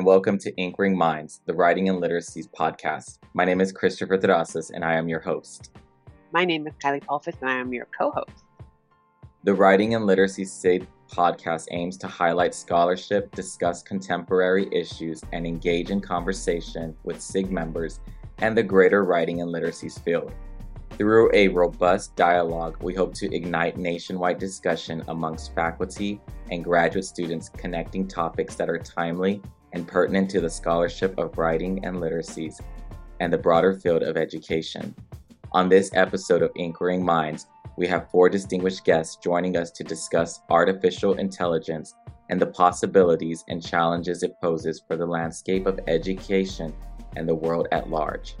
And welcome to Inquiring Minds, the Writing and Literacies podcast. My name is Christopher Terrazas, and I am your host. My name is Kylie Paulfus, and I am your co host. The Writing and Literacy State podcast aims to highlight scholarship, discuss contemporary issues, and engage in conversation with SIG members and the greater writing and literacies field. Through a robust dialogue, we hope to ignite nationwide discussion amongst faculty and graduate students connecting topics that are timely and pertinent to the scholarship of writing and literacies and the broader field of education. On this episode of Inquiring Minds, we have four distinguished guests joining us to discuss artificial intelligence and the possibilities and challenges it poses for the landscape of education and the world at large.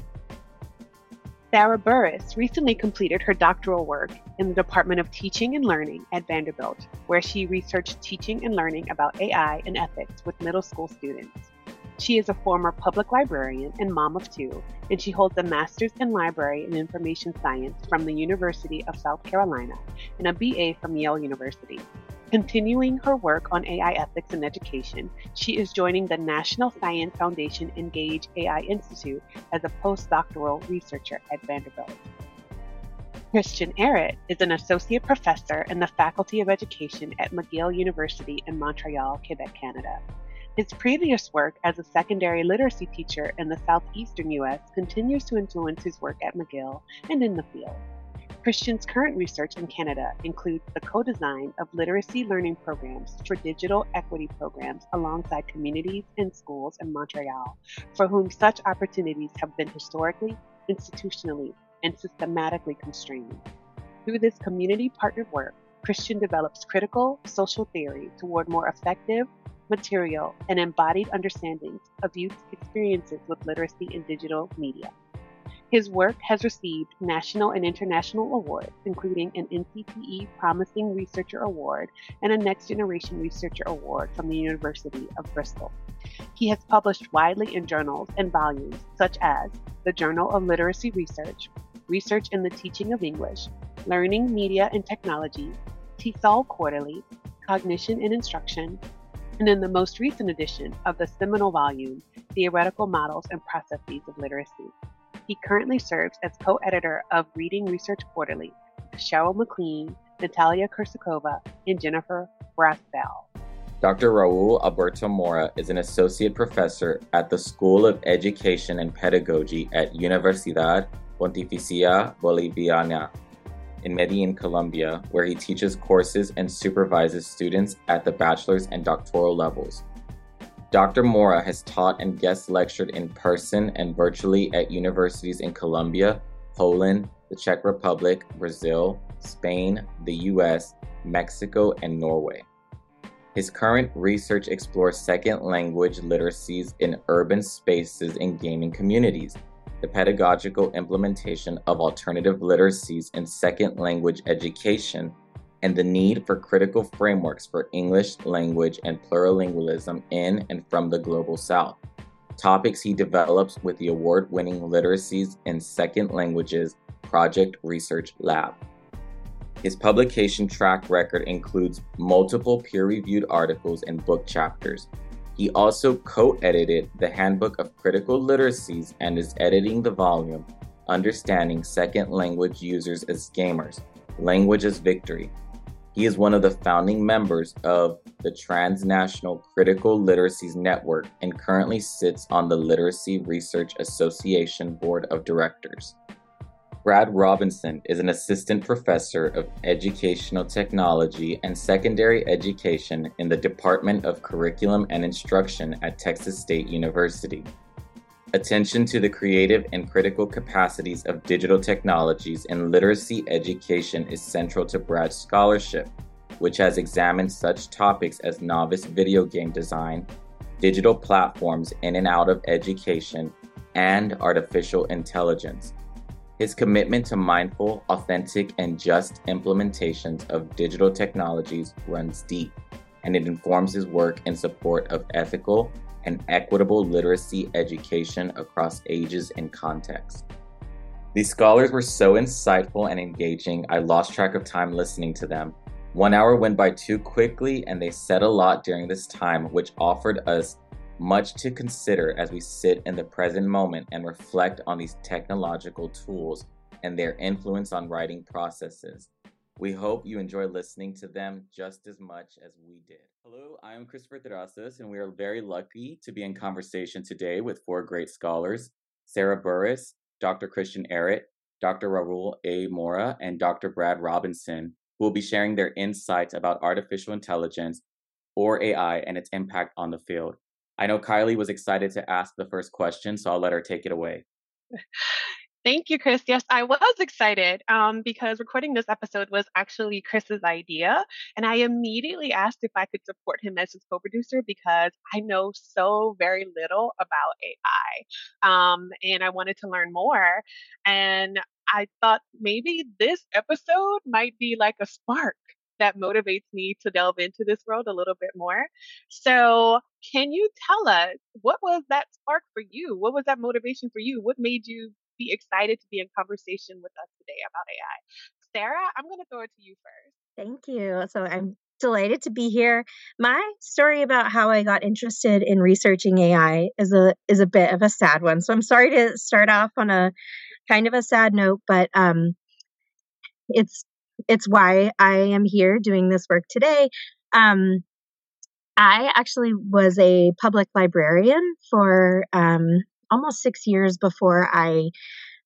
Sarah Burriss recently completed her doctoral work in the Department of Teaching and Learning at Vanderbilt, where she researched teaching and learning about AI and ethics with middle school students. She is a former public librarian and mom of two, and she holds a master's in library and information science from the University of South Carolina and a BA from Yale University. Continuing her work on AI ethics and education, she is joining the National Science Foundation Engage AI Institute as a postdoctoral researcher at Vanderbilt. Christian Ehret is an associate professor in the Faculty of Education at McGill University in Montreal, Quebec, Canada. His previous work as a secondary literacy teacher in the southeastern U.S. continues to influence his work at McGill and in the field. Christian's current research in Canada includes the co design of literacy learning programs for digital equity programs alongside communities and schools in Montreal, for whom such opportunities have been historically, institutionally, and systematically constrained. Through this community partnered work, Christian develops critical social theory toward more effective, material, and embodied understandings of youth's experiences with literacy and digital media. His work has received national and international awards, including an NCTE Promising Researcher Award and a Next Generation Researcher Award from the University of Bristol. He has published widely in journals and volumes such as the Journal of Literacy Research, Research in the Teaching of English, Learning, Media, and Technology, TESOL Quarterly, Cognition and Instruction, and in the most recent edition of the seminal volume, Theoretical Models and Processes of Literacy. He currently serves as co editor of Reading Research Quarterly with Cheryl McLean, Natalia Kucirkova, and Jennifer Rowsell. Dr. Raul Alberto Mora is an associate professor at the School of Education and Pedagogy at Universidad Pontificia Bolivariana in Medellin, Colombia, where he teaches courses and supervises students at the bachelor's and doctoral levels. Dr. Mora has taught and guest lectured in person and virtually at universities in Colombia, Poland, the Czech Republic, Brazil, Spain, the US, Mexico, and Norway. His current research explores second language literacies in urban spaces and gaming communities, the pedagogical implementation of alternative literacies in second language education, and the need for critical frameworks for English language and plurilingualism in and from the Global South. Topics he develops with the award winning Literacies in Second Languages Project Research Lab. His publication track record includes multiple peer reviewed articles and book chapters. He also co edited the Handbook of Critical Literacies and is editing the volume Understanding Second Language Users as Gamers Language as Victory he is one of the founding members of the Transnational Critical Literacies Network and currently sits on the Literacy Research Association Board of Directors. Brad Robinson is an assistant professor of educational technology and secondary education in the Department of Curriculum and Instruction at Texas State University. Attention to the creative and critical capacities of digital technologies in literacy education is central to Brad's scholarship, which has examined such topics as novice video game design, digital platforms in and out of education, and artificial intelligence. His commitment to mindful, authentic, and just implementations of digital technologies runs deep, and it informs his work in support of ethical and equitable literacy education across ages and contexts. These scholars were so insightful and engaging, I lost track of time listening to them. One hour went by too quickly, and they said a lot during this time, which offered us Much to consider as we sit in the present moment and reflect on these technological tools and their influence on writing processes. We hope you enjoy listening to them just as much as we did. Hello, I am Christopher Terrazas, and we are very lucky to be in conversation today with four great scholars Sarah Burriss, Dr. Christian Ehret, Dr. Raul A. Mora, and Dr. Brad Robinson, who will be sharing their insights about artificial intelligence or AI and its impact on the field. I know Kylie was excited to ask the first question, so I'll let her take it away. Thank you, Chris. Yes, I was excited um, because recording this episode was actually Chris's idea. And I immediately asked if I could support him as his co producer because I know so very little about AI. Um, and I wanted to learn more. And I thought maybe this episode might be like a spark that motivates me to delve into this world a little bit more. So, can you tell us what was that spark for you? What was that motivation for you? What made you be excited to be in conversation with us today about AI. Sarah, I'm going to throw it to you first. Thank you. So I'm delighted to be here. My story about how I got interested in researching AI is a is a bit of a sad one. So I'm sorry to start off on a kind of a sad note, but um, it's it's why I am here doing this work today. Um, I actually was a public librarian for um, almost six years before I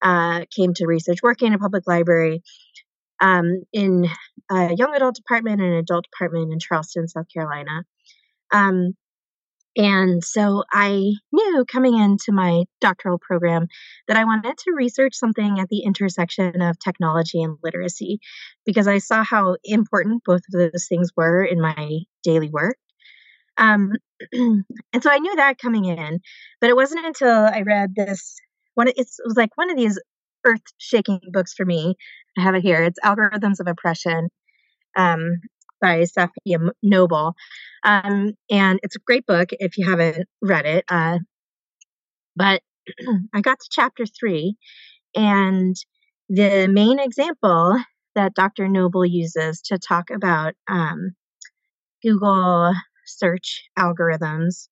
uh, came to research, working in a public library um, in a young adult department and an adult department in Charleston, South Carolina. Um, and so I knew coming into my doctoral program that I wanted to research something at the intersection of technology and literacy because I saw how important both of those things were in my daily work. Um, and so I knew that coming in, but it wasn't until I read this one. it was like one of these earth shaking books for me. I have it here. It's Algorithms of Oppression um, by Safiya Noble. Um, and it's a great book if you haven't read it. Uh, but I got to chapter three, and the main example that Dr. Noble uses to talk about um, Google search algorithms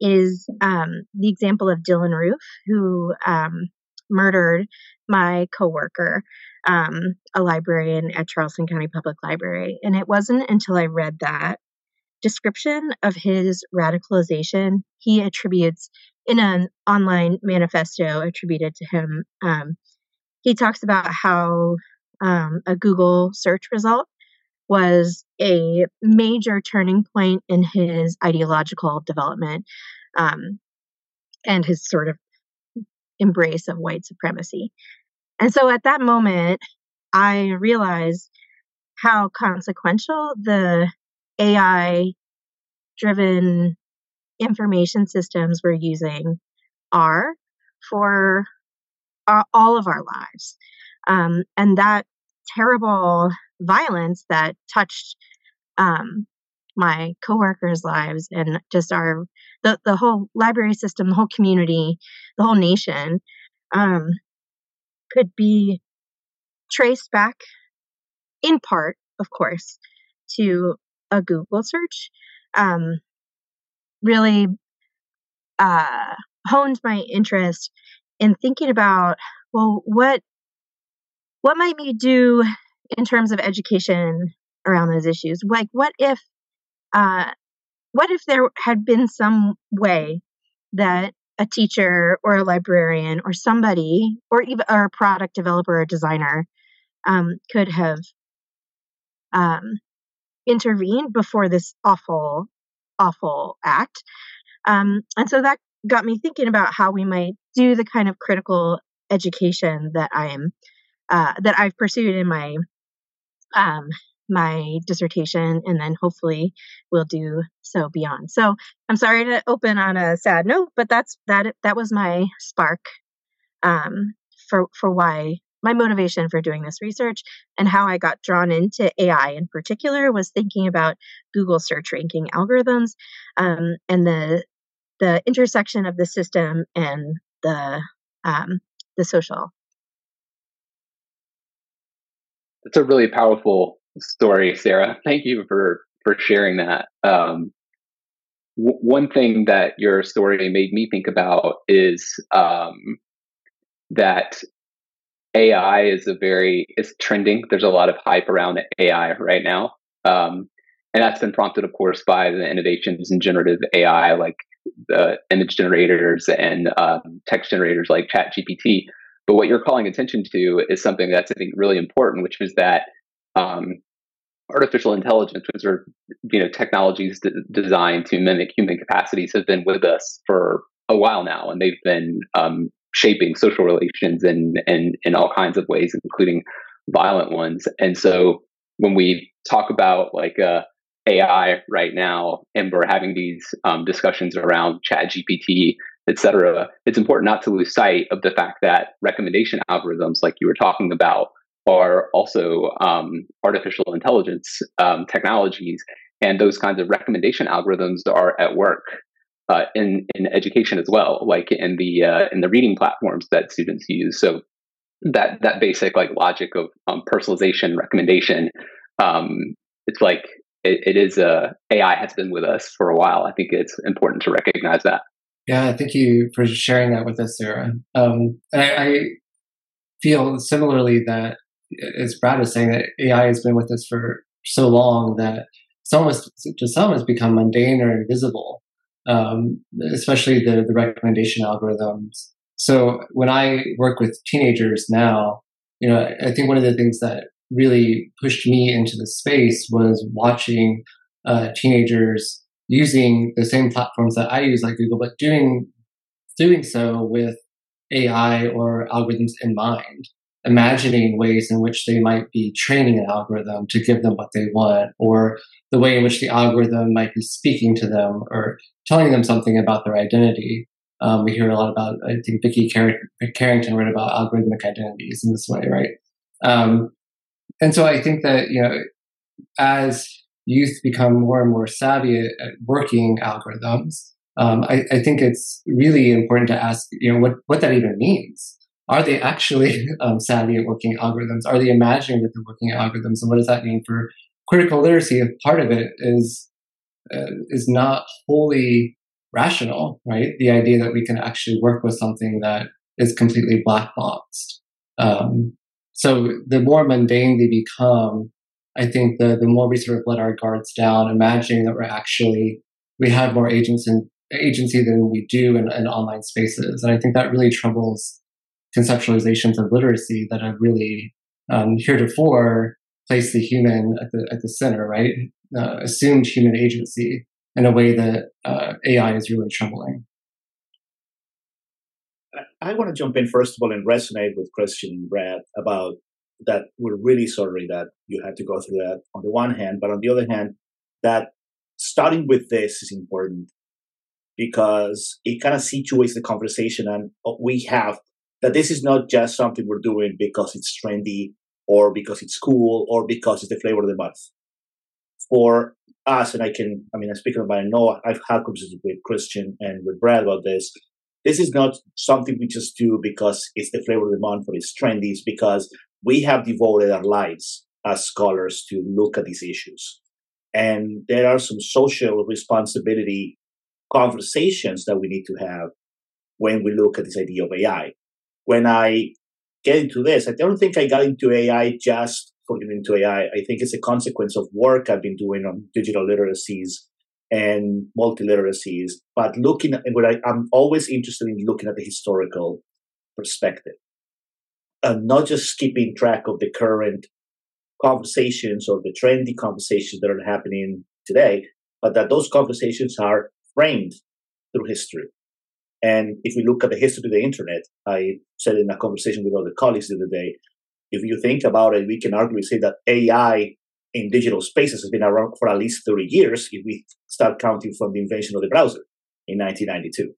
is um, the example of Dylann Roof, who um, murdered my coworker, um, a librarian at Charleston County Public Library. And it wasn't until I read that description of his radicalization he attributes in an online manifesto attributed to him. Um, he talks about how um, a Google search result was a major turning point in his ideological development um, and his sort of embrace of white supremacy. And so at that moment, I realized how consequential the AI driven information systems we're using are for our, all of our lives. Um, and that terrible violence that touched um, my coworkers' lives and just our the the whole library system, the whole community, the whole nation um, could be traced back in part, of course, to a Google search. Um, really uh, honed my interest in thinking about well, what what might we do in terms of education around those issues. Like, what if, uh, what if there had been some way that a teacher or a librarian or somebody or even or a product developer or designer um, could have um, intervened before this awful, awful act. Um, and so that got me thinking about how we might do the kind of critical education that I am uh, that I've pursued in my um, my dissertation and then hopefully we'll do so beyond. So I'm sorry to open on a sad note, but that's that that was my spark um, for for why my motivation for doing this research and how I got drawn into AI in particular was thinking about Google search ranking algorithms um, and the the intersection of the system and the um, the social It's a really powerful story, Sarah. Thank you for for sharing that. Um, w- one thing that your story made me think about is um, that AI is a very it's trending. There's a lot of hype around AI right now, um, and that's been prompted, of course, by the innovations in generative AI, like the image generators and um, text generators like ChatGPT. But what you're calling attention to is something that's I think really important, which is that um, artificial intelligence, which are you know technologies d- designed to mimic human capacities, have been with us for a while now, and they've been um, shaping social relations in, in in all kinds of ways, including violent ones. And so when we talk about like uh, AI right now, and we're having these um, discussions around Chat GPT, et cetera, it's important not to lose sight of the fact that recommendation algorithms, like you were talking about, are also um, artificial intelligence um, technologies, and those kinds of recommendation algorithms are at work uh, in in education as well, like in the uh, in the reading platforms that students use. So that that basic like logic of um, personalization recommendation, um, it's like it, it is a uh, AI has been with us for a while. I think it's important to recognize that. Yeah, thank you for sharing that with us, Sarah. Um, I, I feel similarly that as Brad was saying, that AI has been with us for so long that some to some has become mundane or invisible, um, especially the, the recommendation algorithms. So when I work with teenagers now, you know, I think one of the things that really pushed me into the space was watching uh, teenagers using the same platforms that I use, like Google, but doing doing so with AI or algorithms in mind imagining ways in which they might be training an algorithm to give them what they want, or the way in which the algorithm might be speaking to them or telling them something about their identity. Um, we hear a lot about, I think Vicki Carrington wrote about algorithmic identities in this way, right? Um, and so I think that, you know, as youth become more and more savvy at, at working algorithms, um, I, I, think it's really important to ask, you know, what, what that even means are they actually um, savvy at working algorithms? Are they imagining that they're working algorithms? And what does that mean for critical literacy? If part of it is uh, is not wholly rational, right? The idea that we can actually work with something that is completely black boxed. Um, so the more mundane they become, I think the the more we sort of let our guards down, imagining that we're actually we have more agents and agency than we do in, in online spaces, and I think that really troubles conceptualizations of literacy that have really um, heretofore placed the human at the at the center, right? Uh, assumed human agency in a way that uh, AI is really troubling. I want to jump in first of all and resonate with Christian and Brad about that. We're really sorry that you had to go through that on the one hand, but on the other hand, that starting with this is important because it kind of situates the conversation and uh, we have that this is not just something we're doing because it's trendy or because it's cool or because it's the flavor of the month. For us, and I can, I mean, I'm speaking about, I know I've had conversations with Christian and with Brad about this. This is not something we just do because it's the flavor of the month or it's trendy. It's because we have devoted our lives as scholars to look at these issues. And there are some social responsibility conversations that we need to have when we look at this idea of AI when I get into this, I don't think I got into AI just for getting into AI. I think it's a consequence of work I've been doing on digital literacies and multiliteracies. But looking at what I, I'm always interested in looking at the historical perspective and not just keeping track of the current conversations or the trendy conversations that are happening today, but that those conversations are framed through history. And if we look at the history of the internet, I said in a conversation with other colleagues the other day, if you think about it, we can arguably say that AI in digital spaces has been around for at least 30 years if we start counting from the invention of the browser in 1992.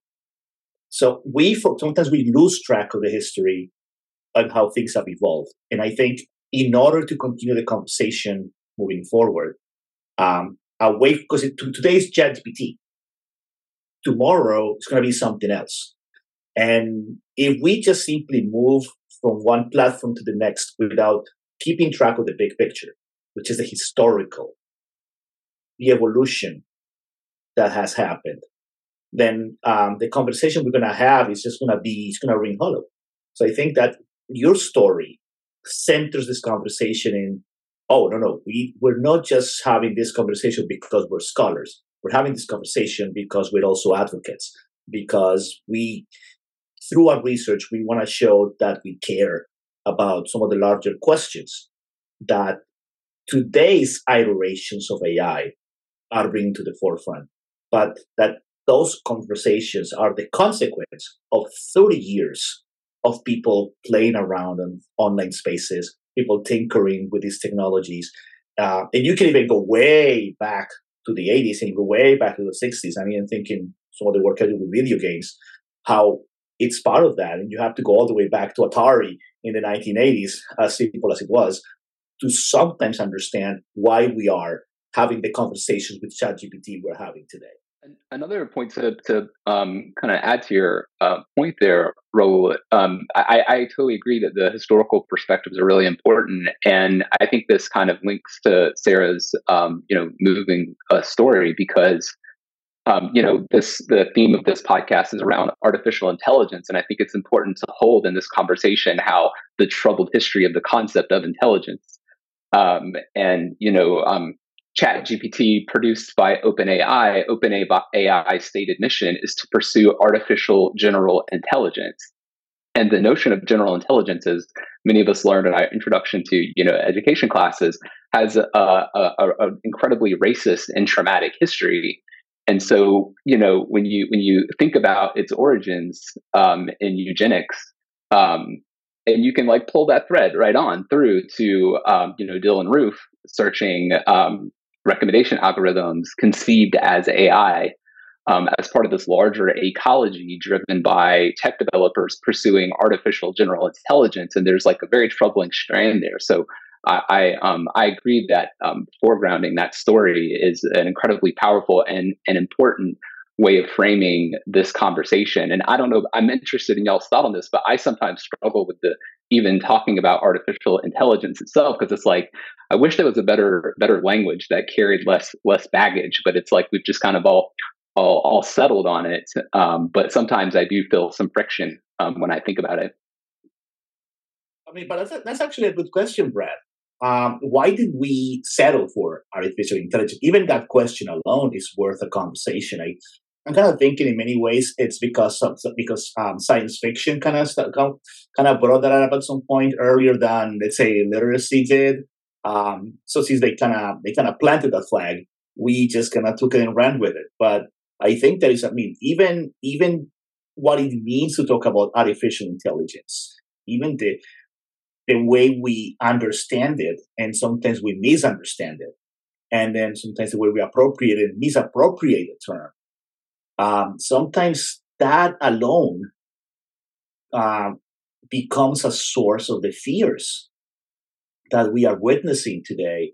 So we sometimes we lose track of the history and how things have evolved. And I think in order to continue the conversation moving forward, um, away because it, today's ChatGPT, tomorrow it's going to be something else. And if we just simply move from one platform to the next without keeping track of the big picture, which is the historical, the evolution, that has happened, then um, the conversation we're going to have is just going to be, it's going to ring hollow. So I think that your story centers this conversation in, oh, no, no, we, we're not just having this conversation because we're scholars. We're having this conversation because we're also advocates, because we, through our research, we want to show that we care about some of the larger questions that today's iterations of AI are bringing to the forefront, but that those conversations are the consequence of 30 years of people playing around in online spaces, people tinkering with these technologies. Uh, and you can even go way back to the 80s and go way back to the 60s. I mean, thinking some of the work I do with video games, how it's part of that. And you have to go all the way back to Atari in the 1980s, as simple as it was, to sometimes understand why we are having the conversations with ChatGPT we're having today. Another point to, to um, kind of add to your uh, point there, Raul, um, I, I, totally agree that the historical perspectives are really important, and I think this kind of links to Sarah's, um, you know, moving a story because, um, you know, this the theme of this podcast is around artificial intelligence, and I think it's important to hold in this conversation how the troubled history of the concept of intelligence, um, and you know, um, Chat GPT produced by OpenAI, OpenAI's stated mission is to pursue artificial general intelligence. And the notion of general intelligence, as many of us learned in our introduction to you know education classes, has a, a, a incredibly racist and traumatic history. And so, you know, when you when you think about its origins um, in eugenics, um, and you can like pull that thread right on through to um, you know Dylann Roof searching um, recommendation algorithms conceived as AI um, as part of this larger ecology driven by tech developers pursuing artificial general intelligence. And there's like a very troubling strand there. So I, I, um, I agree that um, foregrounding that story is an incredibly powerful and, and important way of framing this conversation. And I don't know, I'm interested in y'all's thought on this, but I sometimes struggle with the even talking about artificial intelligence itself because it's like I wish there was a better better language that carried less less baggage, but it's like we've just kind of all all, all settled on it. Um, but sometimes I do feel some friction um, when I think about it. I mean, but that's, that's actually a good question, Brad. Um, why did we settle for artificial intelligence? Even that question alone is worth a conversation. I I'm kind of thinking in many ways it's because of, because um, science fiction kind of kind of brought that up at some point earlier than let's say literacy did. Um, so since they kind of they kind of planted that flag, we just kind of took it and ran with it. But I think there is, I mean, even even what it means to talk about artificial intelligence, even the the way we understand it, and sometimes we misunderstand it, and then sometimes the way we appropriate it, misappropriate the term um, sometimes that alone uh, becomes a source of the fears that we are witnessing today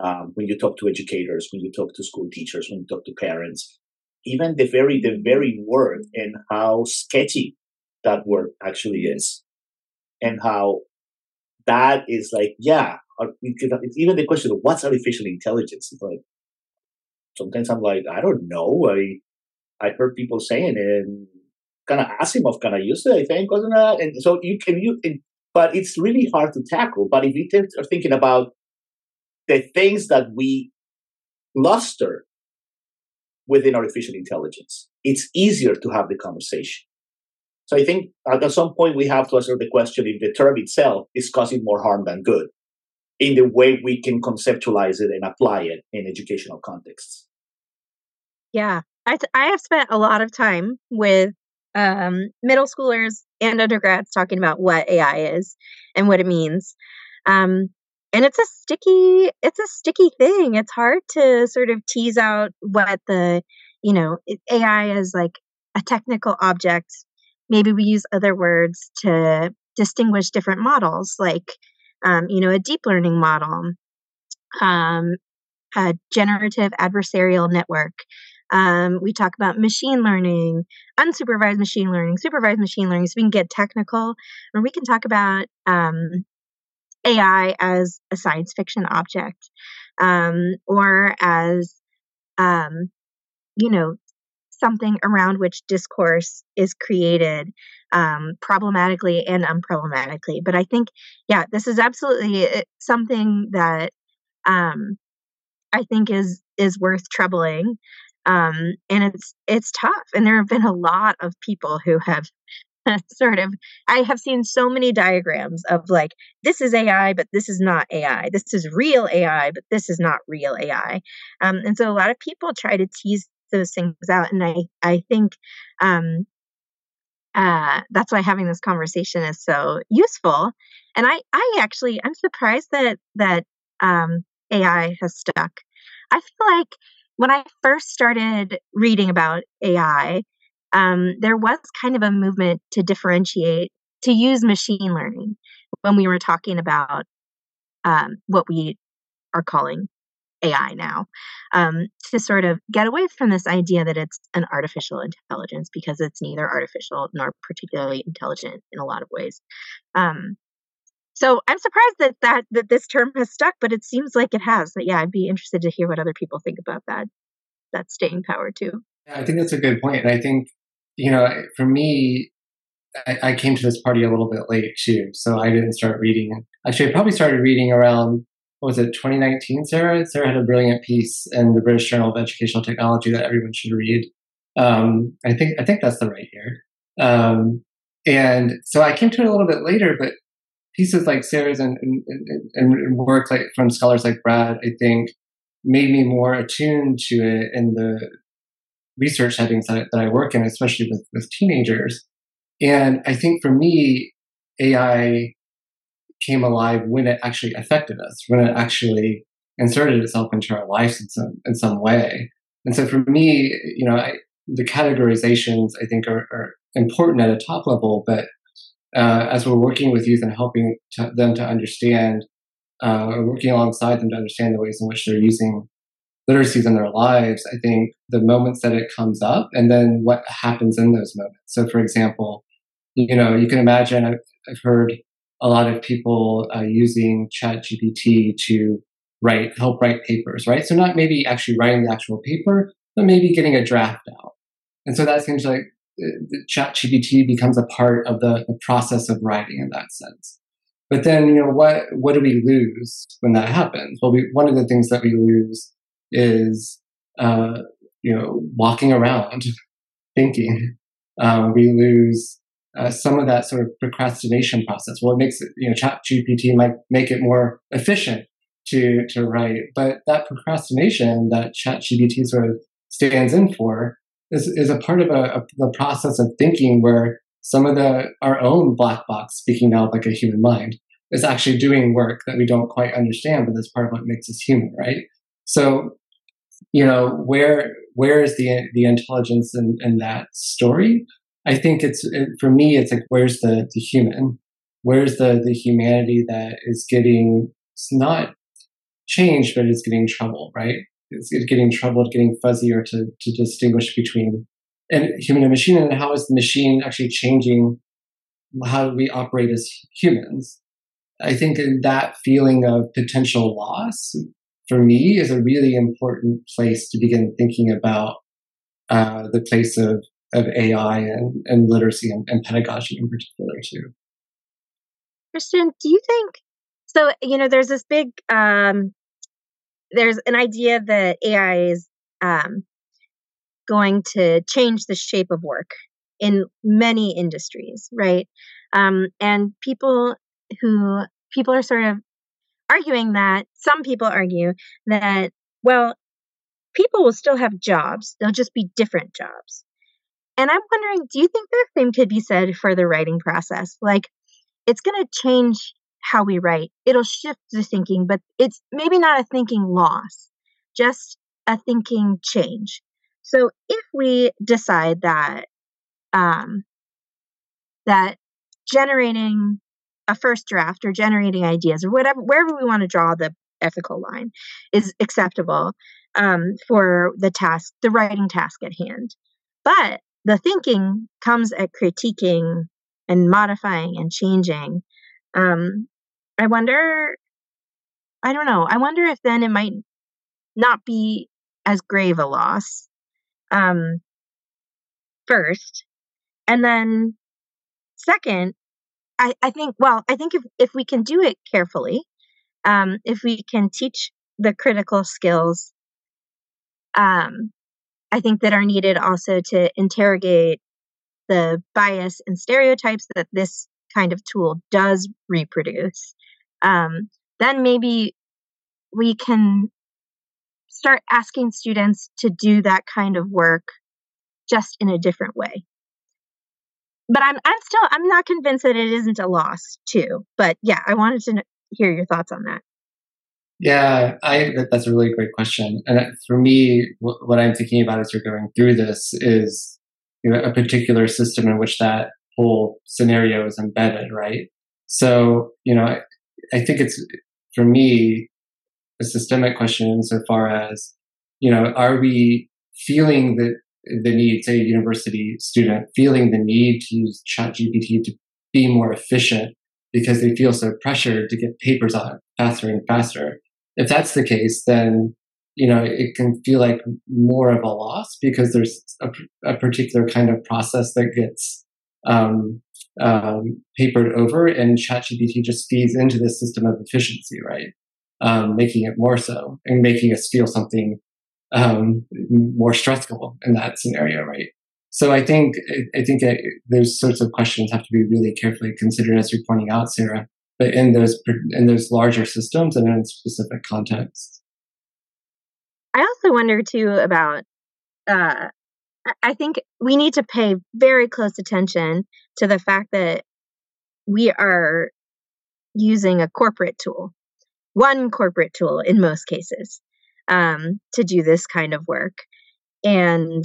um, when you talk to educators, when you talk to school teachers, when you talk to parents, even the very the very word and how sketchy that word actually is, and how that is like yeah, it's even the question of what's artificial intelligence. It's like sometimes I'm like I don't know. I I heard people saying it, and kind of Asimov kind of used it, I think, wasn't it? And so you can you, can, but it's really hard to tackle. But if you are thinking about the things that we luster within artificial intelligence, it's easier to have the conversation. So I think at some point we have to answer the question if the term itself is causing more harm than good in the way we can conceptualize it and apply it in educational contexts. Yeah, I, t- I have spent a lot of time with um, middle schoolers and undergrads talking about what AI is and what it means. Um, and it's a sticky, it's a sticky thing. It's hard to sort of tease out what the, you know, AI is like a technical object. Maybe we use other words to distinguish different models, like, um, you know, a deep learning model, um, a generative adversarial network. Um, we talk about machine learning, unsupervised machine learning, supervised machine learning. So we can get technical, or we can talk about um, AI as a science fiction object, um, or as um, you know, something around which discourse is created um, problematically and unproblematically. But I think, yeah, this is absolutely uh, something that um, I think is is worth troubling. Um, and it's it's tough. And there have been a lot of people who have sort of I have seen so many diagrams of like this is AI, but this is not AI. This is real AI, but this is not real AI. Um, and so a lot of people try to tease those things out, and I I think um, uh, that's why having this conversation is so useful. And I I actually I'm surprised that that um, AI has stuck. I feel like when I first started reading about AI, um, there was kind of a movement to differentiate, to use machine learning when we were talking about um, what we are calling AI now, um, to sort of get away from this idea that it's an artificial intelligence because it's neither artificial nor particularly intelligent in a lot of ways. Um, so I'm surprised that, that that this term has stuck, but it seems like it has. But yeah, I'd be interested to hear what other people think about that that staying power too. I think that's a good point, and I think you know, for me, I, I, came to this party a little bit late too, so I didn't start reading. Actually, I probably started reading around what was it 2019. Sarah, Sarah had a brilliant piece in the British Journal of Educational Technology that everyone should read. Um, I think I think that's the right year. Um, and so I came to it a little bit later, but pieces like Sarah's and, and, and work like from scholars like Brad, I think, made me more attuned to it in the research settings that, that I work in, especially with, with teenagers. And I think for me, AI came alive when it actually affected us, when it actually inserted itself into our lives in some in some way. And so for me, you know, I, the categorizations I think are, are, important at a top level, but uh, as we're working with youth and helping to, them to understand, uh, working alongside them to understand the ways in which they're using literacies in their lives, I think the moments that it comes up and then what happens in those moments. So, for example, you know, you can imagine, I've, I've heard a lot of people uh, using ChatGPT to write, help write papers, right? So, not maybe actually writing the actual paper, but maybe getting a draft out. And so that seems like uh, ChatGPT becomes a part of the, the process of writing in that sense. But then, you know, what what do we lose when that happens? Well, we, one of the things that we lose is, uh, you know, walking around thinking. Um, we lose uh, some of that sort of procrastination process. Well, it makes it, you know, Chat GPT might make it more efficient to to write, but that procrastination that Chat GPT sort of stands in for is, is a part of a, a, the process of thinking where some of the our own black box, speaking now like a human mind, is actually doing work that we don't quite understand, but that's part of what makes us human, right? So, you know, where where is the the intelligence in, in that story? I think it's it, for me, it's like where's the the human? Where's the the humanity that is getting it's not changed, but it's getting trouble, right? It's getting troubled, getting fuzzier to to distinguish between and human and machine, and how is the machine actually changing how we operate as humans? I think that feeling of potential loss for me is a really important place to begin thinking about uh, the place of, of AI and, and literacy and, and pedagogy in particular too. Christian, do you think so? You know, there's this big, um, there's an idea that AI is um, going to change the shape of work in many industries, right? Um, and people who people are sort of arguing that some people argue that, well, people will still have jobs, they'll just be different jobs. And I'm wondering, do you think the same could be said for the writing process? Like, it's going to change how we write. It'll shift the thinking, but it's maybe not a thinking loss, just a thinking change. So if we decide that um, that generating a first draft or generating ideas or whatever wherever we want to draw the ethical line is acceptable um, for the task the writing task at hand but the thinking comes at critiquing and modifying and changing um, i wonder i don't know i wonder if then it might not be as grave a loss um, first. And then second, I, I think, well, I think if, if we can do it carefully, um, if we can teach the critical skills, um, I think that are needed also to interrogate the bias and stereotypes that this kind of tool does reproduce, um, then maybe we can start asking students to do that kind of work just in a different way. But I'm I'm still I'm not convinced that it isn't a loss too. But yeah, I wanted to hear your thoughts on that. Yeah, I that's a really great question. And for me, what I'm thinking about as you're going through this is you know, a particular system in which that whole scenario is embedded, right? So, you know, I, think it's for me a systemic question insofar as, you know, are we feeling the the need, say, a university student feeling the need to use ChatGPT to be more efficient because they feel so pressured to get papers out faster and faster. If that's the case, then you know it can feel like more of a loss because there's a, a particular kind of process that gets um, um, papered over, and ChatGPT just feeds into this system of efficiency, right? Um, making it more so and making us feel something um, more stressful in that scenario, right? So I think I think those sorts of questions have to be really carefully considered, as you're pointing out, Sarah. But in those in those larger systems and in specific contexts. I also wonder too about. Uh, I think we need to pay very close attention to the fact that we are using a corporate tool, one corporate tool in most cases, um, to do this kind of work. And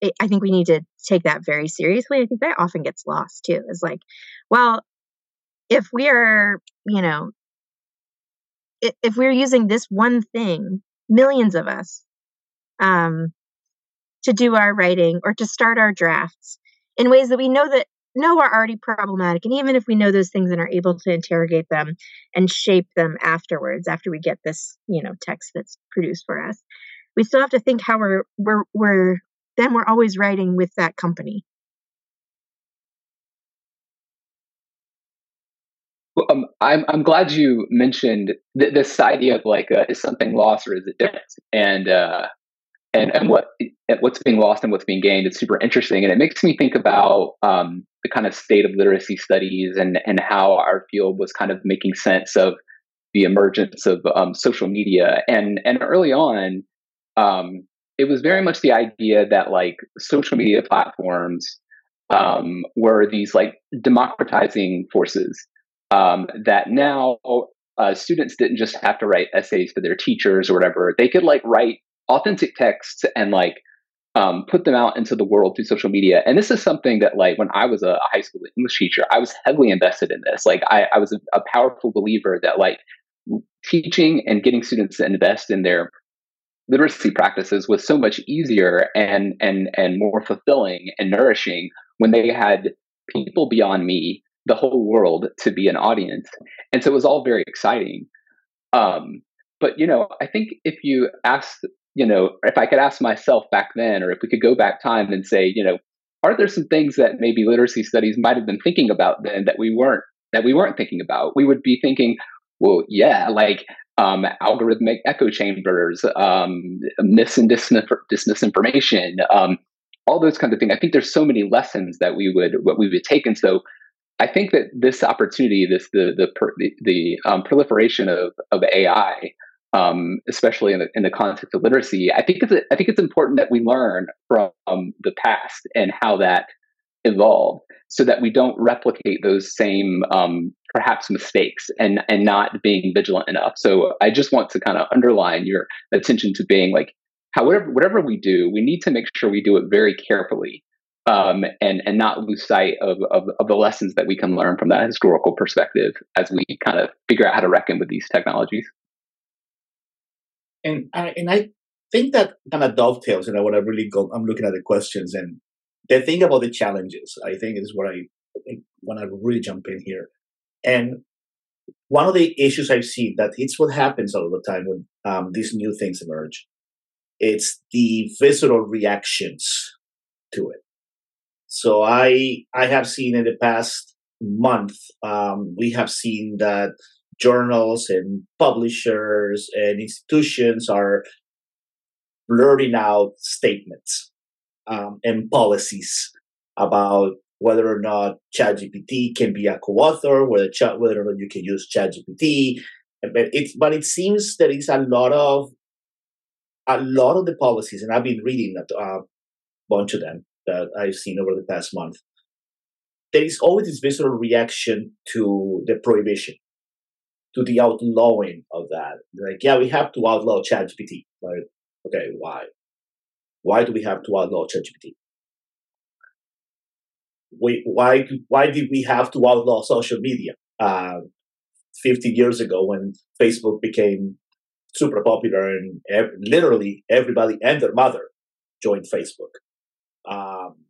it, I think we need to take that very seriously. I think that often gets lost too. Is like, well, if we are, you know, if, if we're using this one thing, millions of us, um, to do our writing or to start our drafts in ways that we know that know are already problematic. And even if we know those things and are able to interrogate them and shape them afterwards, after we get this, you know, text that's produced for us, we still have to think how we're we're we're then we're always writing with that company. Well, um, I'm I'm glad you mentioned th- this idea of like uh, is something lost or is it different? And uh, and and what what's being lost and what's being gained is super interesting. And it makes me think about um, the kind of state of literacy studies and and how our field was kind of making sense of the emergence of um, social media. And and early on um, it was very much the idea that like social media platforms um, were these like democratizing forces um, that now uh, students didn't just have to write essays for their teachers or whatever. They could like write authentic texts and like um, put them out into the world through social media. And this is something that, like, when I was a high school English teacher, I was heavily invested in this. Like, I, I was a, a powerful believer that, like, teaching and getting students to invest in their literacy practices was so much easier and and and more fulfilling and nourishing when they had people beyond me, the whole world, to be an audience. And so it was all very exciting. Um, but you know, I think if you ask you know, if I could ask myself back then, or if we could go back time and say, you know, are there some things that maybe literacy studies might have been thinking about then that we weren't that we weren't thinking about? We would be thinking, well, yeah, like um, algorithmic echo chambers, um, mis and dis- disinformation, um, all those kinds of things. I think there's so many lessons that we would what we would take, and so I think that this opportunity, this the the the, the um, proliferation of of AI um, especially in the, in the context of literacy, I think it's a, I think it's important that we learn from the past and how that evolved, so that we don't replicate those same um, perhaps mistakes and and not being vigilant enough. So I just want to kind of underline your attention to being like, however, whatever we do, we need to make sure we do it very carefully. Um, and and not lose sight of, of, of the lessons that we can learn from that historical perspective as we kind of figure out how to reckon with these technologies and I, and I think that kind of dovetails. and I want to really go, I'm looking at the questions and the thing about the challenges. I think is what I when I really jump in here. And one of the issues I've seen that it's what happens all the time when um, these new things emerge it's the visceral reactions to it. So I I have seen in the past month um, we have seen that journals and publishers and institutions are blurting out statements um, and policies about whether or not ChatGPT can be a co-author, whether whether or not you can use ChatGPT. But it but it seems there is a lot of a lot of the policies, and I've been reading a uh, bunch of them that I've seen over the past month. There is always this visceral reaction to the prohibition, to the outlawing of that. Like, yeah, we have to outlaw ChatGPT. Like, okay, why? Why do we have to outlaw ChatGPT? We, why why did we have to outlaw social media uh, 50 years ago when Facebook became super popular and ev- literally everybody and their mother joined Facebook. Um,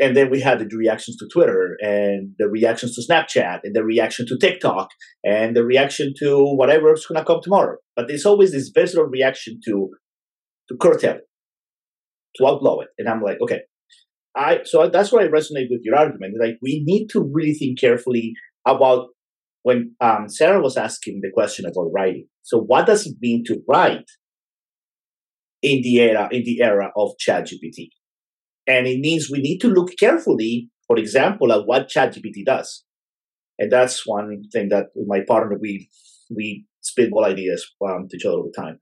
and then we had the reactions to Twitter and the reactions to Snapchat and the reaction to TikTok and the reaction to whatever is going to come tomorrow. But there's always this visceral reaction to to curtail it, to outlaw it. And I'm like, okay, I so that's why I resonate with your argument. Like we need to really think carefully about when um, Sarah was asking the question about writing. So what does it mean to write in the era in the era of ChatGPT? And it means we need to look carefully, for example, at what ChatGPT does. And that's one thing that with my partner we we spitball ideas um, to each other all the time.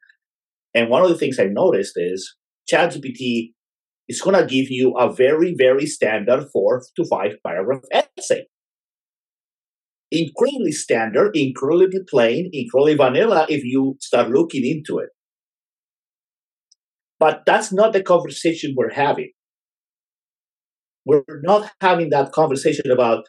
And one of the things I noticed is ChatGPT is going to give you a very, very standard four to five paragraph essay incredibly standard, incredibly plain, incredibly vanilla if you start looking into it. But that's not the conversation we're having. We're not having that conversation about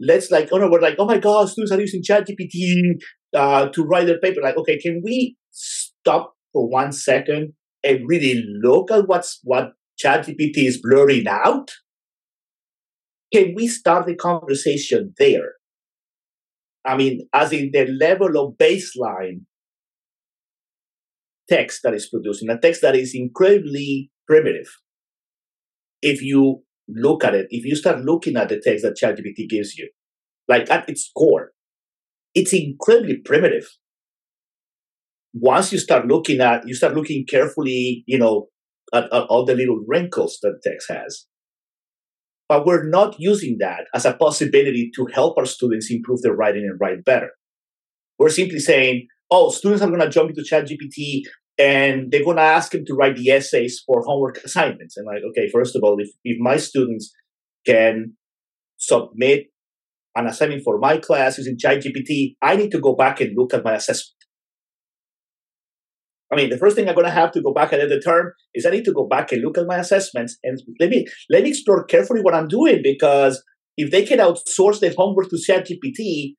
let's like oh no we're like oh my god students are using ChatGPT uh, to write their paper. Like okay, can we stop for one second and really look at what's what ChatGPT is blurring out? Can we start the conversation there? I mean, as in the level of baseline text that is producing, a text that is incredibly primitive. If you look at it, if you start looking at the text that ChatGPT gives you, like at its core, it's incredibly primitive. Once you start looking at, you start looking carefully, you know, at, at all the little wrinkles that text has. But we're not using that as a possibility to help our students improve their writing and write better. We're simply saying, oh, students are going to jump into ChatGPT and they're going to ask them to write the essays for homework assignments. And like, okay, first of all, if, if my students can submit an assignment for my class using ChatGPT, I need to go back and look at my assessment. I mean, the first thing I'm going to have to go back at the term is I need to go back and look at my assessments and let me let me explore carefully what I'm doing because if they can outsource the homework to ChatGPT,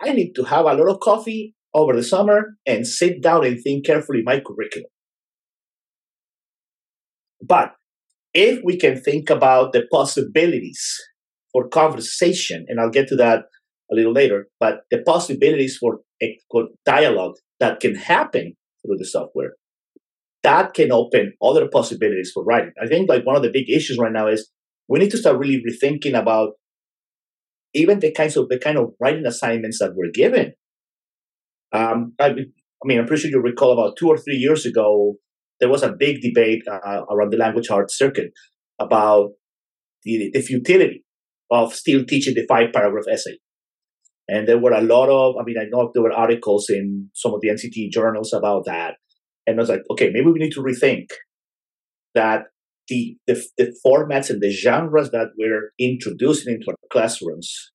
I need to have a lot of coffee over the summer and sit down and think carefully my curriculum. But if we can think about the possibilities for conversation, and I'll get to that a little later, but the possibilities for, for dialogue that can happen through the software, that can open other possibilities for writing. I think like one of the big issues right now is we need to start really rethinking about even the kinds of the kind of writing assignments that we're given. Um, I, I, mean, I'm pretty sure you recall about two or three years ago, there was a big debate uh, around the language arts circuit about the, the futility of still teaching the five paragraph essay. And there were a lot of, I mean, I know there were articles in some of the NCT journals about that. And I was like, okay, maybe we need to rethink that the, the, the formats and the genres that we're introducing into our classrooms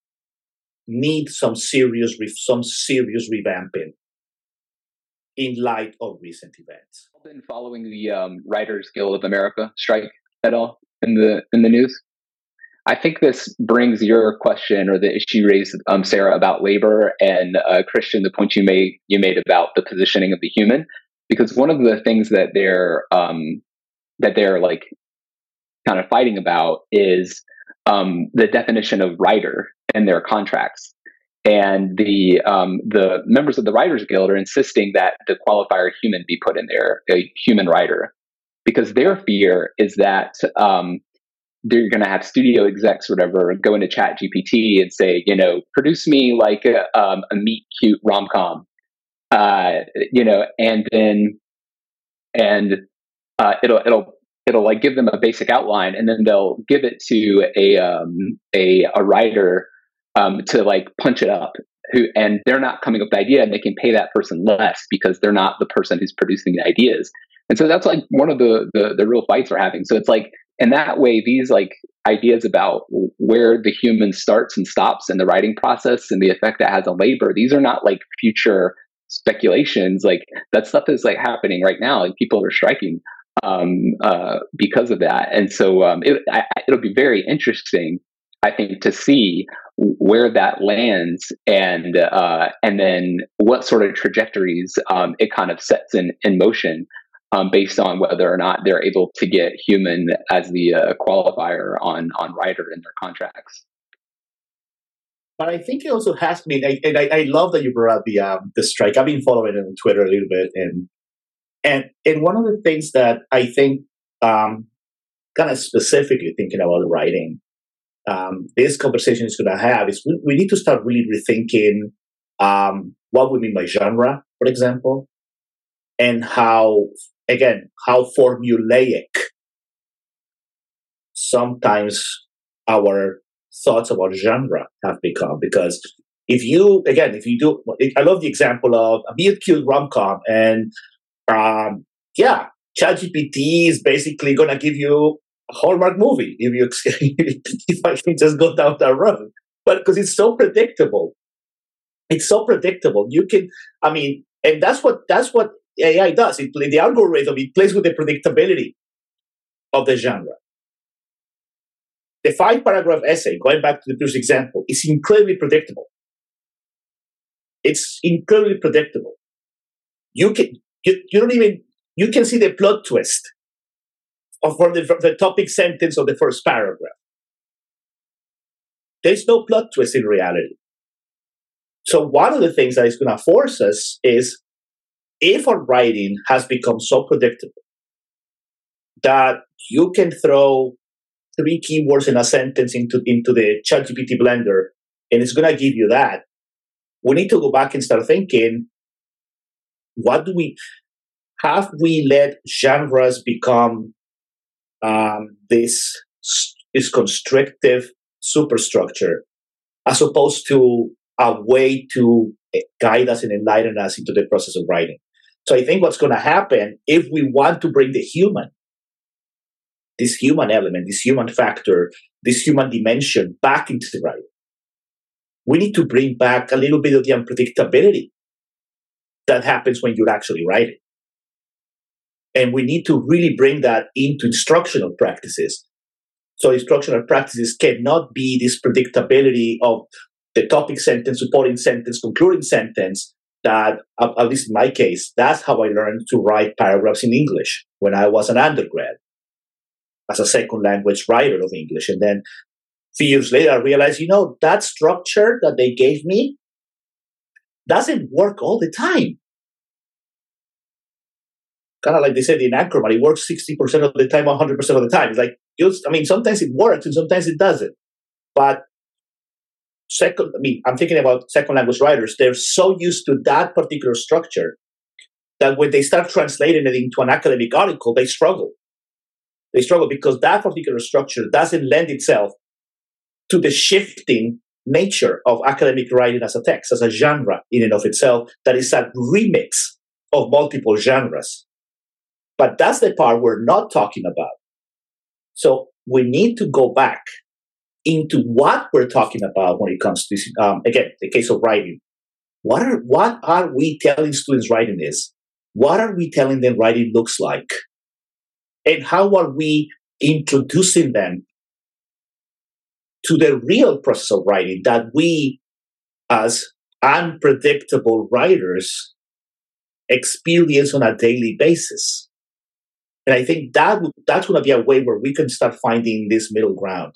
need some serious, some serious revamping in light of recent events. I've Been following the um, Writers Guild of America strike at all in the in the news? I think this brings your question or the issue raised, um, Sarah, about labor, and uh, Christian, the point you made you made about the positioning of the human, because one of the things that they're um, that they're like kind of fighting about is um, the definition of writer in their contracts. and the um, the members of the Writers Guild are insisting that the qualifier human be put in there, a human writer, because their fear is that um, they're going to have studio execs, or whatever, go into Chat GPT and say, you know, produce me like a, um, a meet cute rom com, uh, you know, and then and uh, it'll it'll it'll like give them a basic outline, and then they'll give it to a um, a a writer um, to like punch it up. Who and they're not coming up with the idea, and they can pay that person less because they're not the person who's producing the ideas. And so that's like one of the, the the real fights we're having. So it's like in that way, these like ideas about where the human starts and stops in the writing process and the effect that has on labor, these are not like future speculations. Like that stuff is like happening right now. Like people are striking um, uh, because of that. And so um, it, I, it'll be very interesting, I think, to see where that lands and uh, and then what sort of trajectories um, it kind of sets in in motion um, based on whether or not they're able to get human as the uh, qualifier on on writer in their contracts. But I think it also has been, and I, I love that you brought up the um, the strike. I've been following it on Twitter a little bit, and and and one of the things that I think, um, kind of specifically thinking about writing, um, this conversation is going to have is we, we, need to start really rethinking um, what we mean by genre, for example, and how again, how formulaic sometimes our thoughts about genre have become. Because if you, again, if you do, I love the example of a killed rom com, and um, yeah, ChatGPT is basically going to give you Hallmark movie if you if I can just go down that road. But because it's so predictable, it's so predictable. You can, I mean, and that's what that's what AI does. It, the algorithm, it plays with the predictability of the genre. The five paragraph essay, going back to the previous example, is incredibly predictable. It's incredibly predictable. You can, you, you don't even, you can see the plot twist of from the, the topic sentence of the first paragraph. There's no plot twist in reality. So one of the things that is going to force us is if our writing has become so predictable that you can throw three keywords in a sentence into, into the ChatGPT blender and it's going to give you that, we need to go back and start thinking what do we have we let genres become um, this this constrictive superstructure as opposed to a way to guide us and enlighten us into the process of writing so I think what's going to happen if we want to bring the human, this human element, this human factor, this human dimension back into the writing, we need to bring back a little bit of the unpredictability that happens when you're actually writing. And we need to really bring that into instructional practices. So instructional practices cannot be this predictability of the topic sentence, supporting sentence, concluding sentence, that, at least in my case, that's how I learned to write paragraphs in English when I was an undergrad as a second language writer of English. And then a few years later, I realized, you know, that structure that they gave me doesn't work all the time. Kind of like they said in Anchorman, it works 60% of the time, 100% of the time. It's like, I mean, sometimes it works and sometimes it doesn't. But second, I mean, I'm thinking about second language writers. They're so used to that particular structure that when they start translating it into an academic article, they struggle. They struggle because that particular structure doesn't lend itself to the shifting nature of academic writing as a text, as a genre in and of itself, that is a remix of multiple genres. But that's the part we're not talking about. So we need to go back into what we're talking about when it comes to um, again the case of writing. What are what are we telling students writing is? What are we telling them writing looks like? And how are we introducing them to the real process of writing that we, as unpredictable writers, experience on a daily basis? And I think that that's going to be a way where we can start finding this middle ground.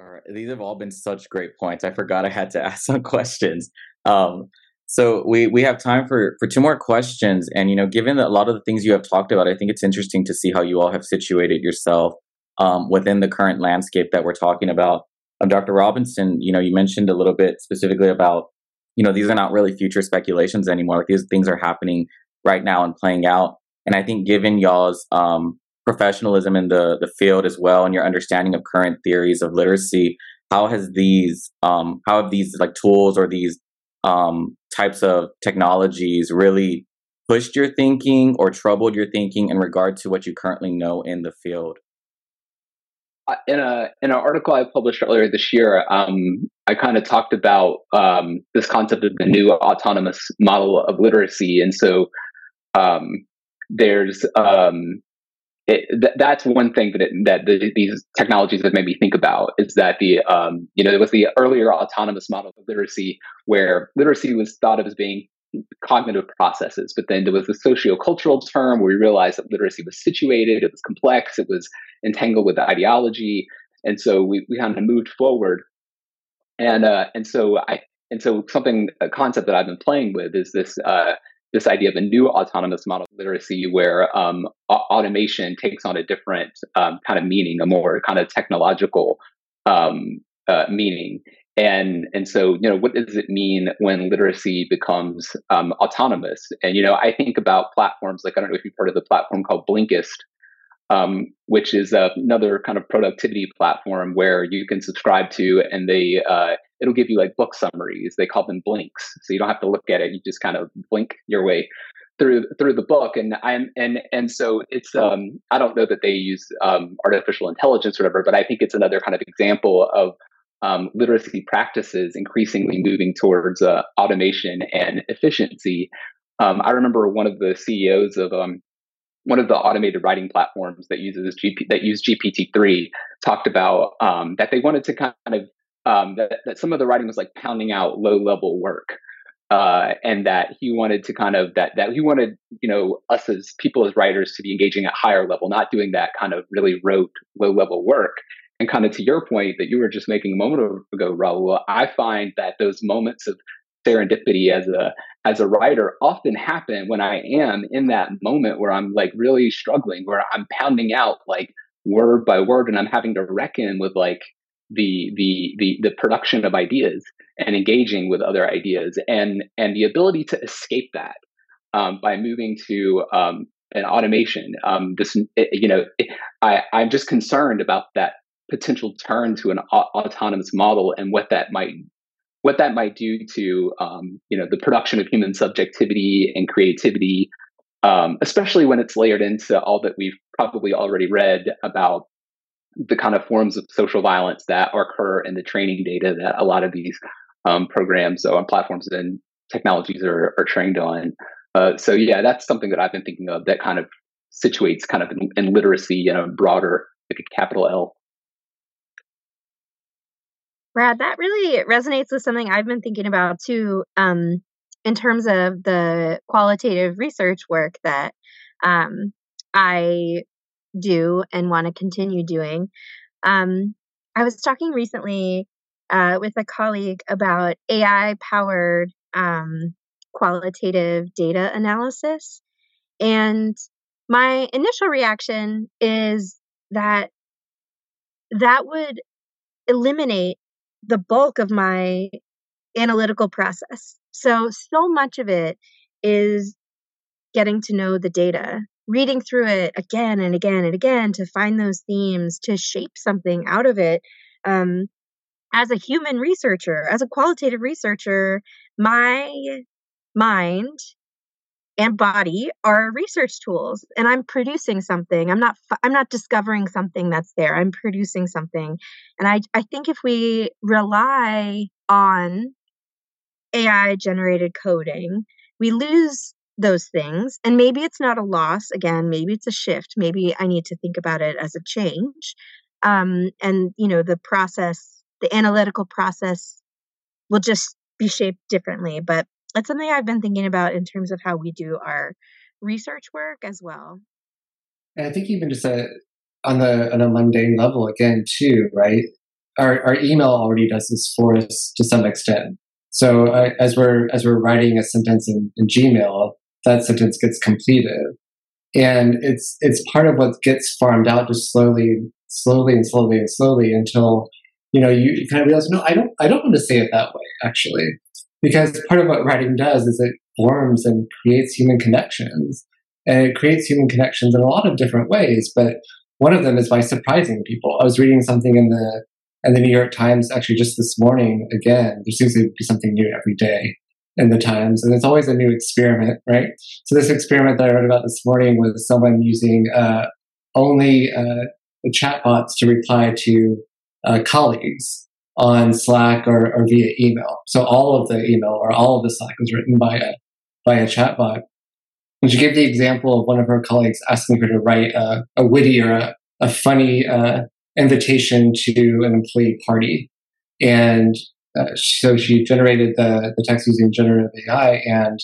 All right. These have all been such great points. I forgot I had to ask some questions. Um, so we we have time for for two more questions. And you know, given that a lot of the things you have talked about, I think it's interesting to see how you all have situated yourself um, within the current landscape that we're talking about. Um, Dr. Robinson, you know, you mentioned a little bit specifically about, you know, these are not really future speculations anymore. Like these things are happening right now and playing out. And I think given y'all's um, professionalism in the the field as well and your understanding of current theories of literacy, how has these um, how have these like tools or these um, types of technologies really pushed your thinking or troubled your thinking in regard to what you currently know in the field? in a in an article I published earlier this year, um, I kind of talked about um, this concept of the new autonomous model of literacy, and so um, there's um, it, th- that's one thing that it, that the, these technologies have made me think about is that the um, you know there was the earlier autonomous model of literacy where literacy was thought of as being cognitive processes. But then there was a sociocultural term where we realized that literacy was situated, it was complex, it was entangled with ideology. And so we, we kind of moved forward. And uh, and so I and so something a concept that I've been playing with is this uh, this idea of a new autonomous model of literacy where um, automation takes on a different um, kind of meaning, a more kind of technological um, uh, meaning. And and so you know what does it mean when literacy becomes um, autonomous? And you know I think about platforms like I don't know if you've heard of the platform called Blinkist, um, which is uh, another kind of productivity platform where you can subscribe to and they uh, it'll give you like book summaries. They call them blinks, so you don't have to look at it. You just kind of blink your way through through the book. And I'm and and so it's um, I don't know that they use um, artificial intelligence or whatever, but I think it's another kind of example of um, literacy practices increasingly moving towards uh, automation and efficiency. Um, I remember one of the CEOs of um, one of the automated writing platforms that uses GP, that use GPT three talked about um, that they wanted to kind of um, that, that some of the writing was like pounding out low level work. Uh, and that he wanted to kind of that that he wanted you know us as people as writers to be engaging at higher level, not doing that kind of really rote low level work. And kind of to your point that you were just making a moment ago, Raul, I find that those moments of serendipity as a as a writer often happen when I am in that moment where I'm like really struggling, where I'm pounding out like word by word, and I'm having to reckon with like the the the the production of ideas and engaging with other ideas, and and the ability to escape that um, by moving to um, an automation. Um, this, you know, I, I'm just concerned about that potential turn to an autonomous model and what that might what that might do to um, you know the production of human subjectivity and creativity, um, especially when it's layered into all that we've probably already read about the kind of forms of social violence that occur in the training data that a lot of these um, programs or platforms and technologies are, are trained on. Uh, so yeah, that's something that I've been thinking of that kind of situates kind of in, in literacy in a broader, like a capital L Brad, that really resonates with something I've been thinking about too, um, in terms of the qualitative research work that um, I do and want to continue doing. Um, I was talking recently uh, with a colleague about AI powered um, qualitative data analysis. And my initial reaction is that that would eliminate the bulk of my analytical process. So, so much of it is getting to know the data, reading through it again and again and again to find those themes, to shape something out of it. Um, as a human researcher, as a qualitative researcher, my mind and body are research tools and i'm producing something i'm not i'm not discovering something that's there i'm producing something and i i think if we rely on ai generated coding we lose those things and maybe it's not a loss again maybe it's a shift maybe i need to think about it as a change um, and you know the process the analytical process will just be shaped differently but it's something I've been thinking about in terms of how we do our research work as well. And I think even just a, on the on a mundane level again too, right? our, our email already does this for us to some extent. So uh, as we're as we're writing a sentence in, in Gmail, that sentence gets completed, and it's it's part of what gets farmed out just slowly, slowly and slowly and slowly until you know you, kind of realize no, I don't I don't want to say it that way actually, because part of what writing does is it forms and creates human connections, and it creates human connections in a lot of different ways, but one of them is by surprising people. I was reading something in the and the New York Times, actually, just this morning, again, there seems to be something new every day in the Times, and it's always a new experiment, right? So this experiment that I read about this morning was someone using uh, only uh, chatbots to reply to uh, colleagues on Slack or, or, via email. So all of the email or all of the Slack was written by a by a chatbot. And she gave the example of one of her colleagues asking her to write a, a witty or a, a funny uh, invitation to an employee party. And uh, so she generated the, the text using generative AI, and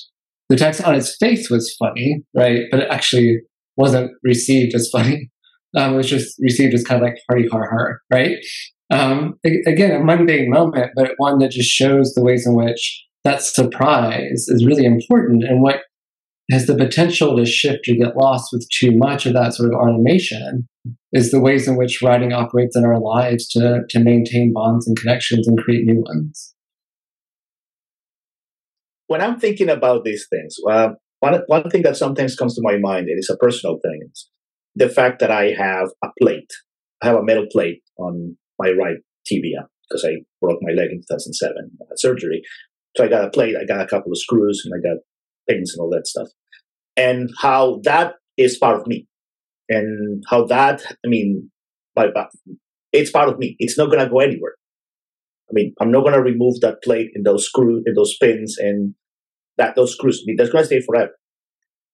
the text on its face was funny, right? But it actually wasn't received as funny. Um, it was just received as kind of like party har har, right? Um, again, a mundane moment, but one that just shows the ways in which that surprise is really important and what has the potential to shift or get lost with too much of that sort of automation is the ways in which writing operates in our lives to, to maintain bonds and connections and create new ones. When I'm thinking about these things, uh, one, one thing that sometimes comes to my mind, and it's a personal thing, is the fact that I have a plate. I have a metal plate on my right tibia because I broke my leg in 2007, I had surgery. So I got a plate, I got a couple of screws, and I got pins and all that stuff. And how that is part of me and how that, I mean, it's part of me. It's not going to go anywhere. I mean, I'm not going to remove that plate and those screws and those pins and that those screws. I mean, that's going to stay forever.